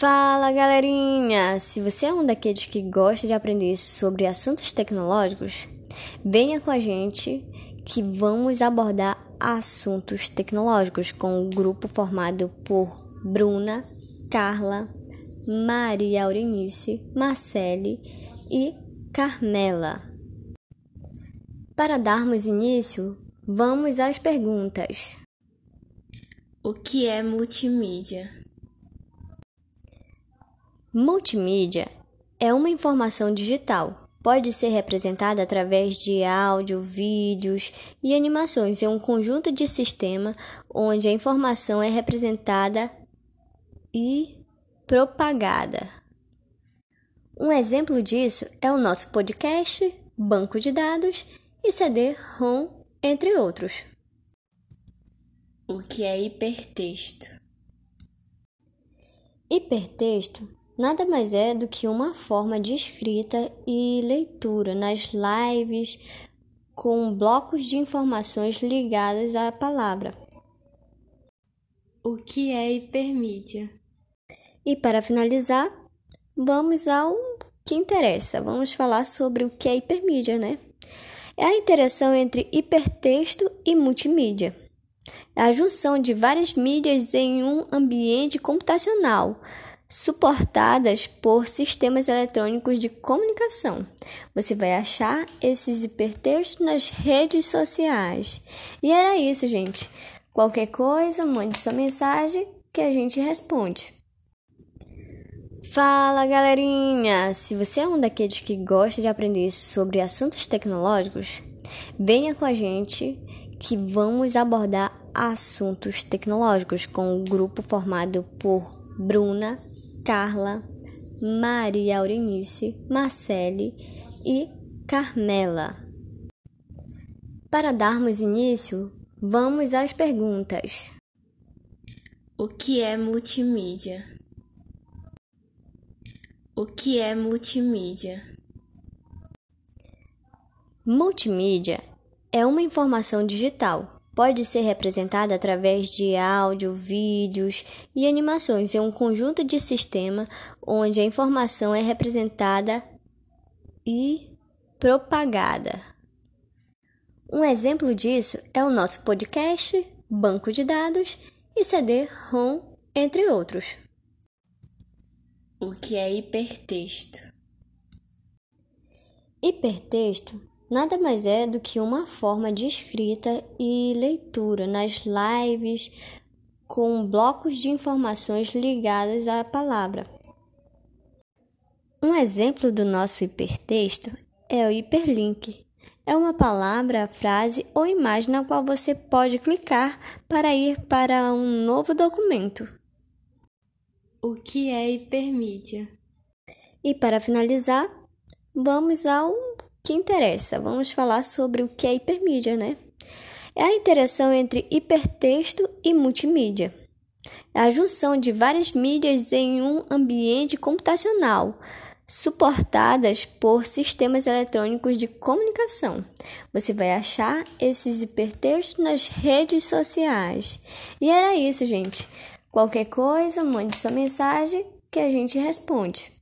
Fala galerinha! Se você é um daqueles que gosta de aprender sobre assuntos tecnológicos, venha com a gente que vamos abordar assuntos tecnológicos com um grupo formado por Bruna, Carla, Maria Aurinice, Marcele e Carmela. Para darmos início, vamos às perguntas. O que é multimídia? Multimídia é uma informação digital. Pode ser representada através de áudio, vídeos e animações em um conjunto de sistema onde a informação é representada e propagada. Um exemplo disso é o nosso podcast, banco de dados e CD-ROM, entre outros. O que é hipertexto? Hipertexto nada mais é do que uma forma de escrita e leitura nas lives com blocos de informações ligadas à palavra. O que é hipermídia? E para finalizar, vamos ao que interessa. Vamos falar sobre o que é hipermídia, né? É a interação entre hipertexto e multimídia. É a junção de várias mídias em um ambiente computacional suportadas por sistemas eletrônicos de comunicação. Você vai achar esses hipertextos nas redes sociais. E era isso, gente. Qualquer coisa, mande sua mensagem que a gente responde. Fala galerinha! Se você é um daqueles que gosta de aprender sobre assuntos tecnológicos, venha com a gente que vamos abordar assuntos tecnológicos com um grupo formado por Bruna, Carla, Maria Aurinice, Marcele e Carmela. Para darmos início, vamos às perguntas. O que é multimídia? O que é multimídia? Multimídia é uma informação digital pode ser representada através de áudio, vídeos e animações em um conjunto de sistema onde a informação é representada e propagada. Um exemplo disso é o nosso podcast, banco de dados e CD-ROM, entre outros. O que é hipertexto? Hipertexto nada mais é do que uma forma de escrita e leitura nas lives com blocos de informações ligadas à palavra. Um exemplo do nosso hipertexto é o hiperlink. É uma palavra, frase ou imagem na qual você pode clicar para ir para um novo documento. O que é hipermídia? E para finalizar, vamos ao que interessa. Vamos falar sobre o que é hipermídia, né? É a interação entre hipertexto e multimídia. É a junção de várias mídias em um ambiente computacional, suportadas por sistemas eletrônicos de comunicação. Você vai achar esses hipertextos nas redes sociais. E era isso, gente. Qualquer coisa, mande sua mensagem que a gente responde.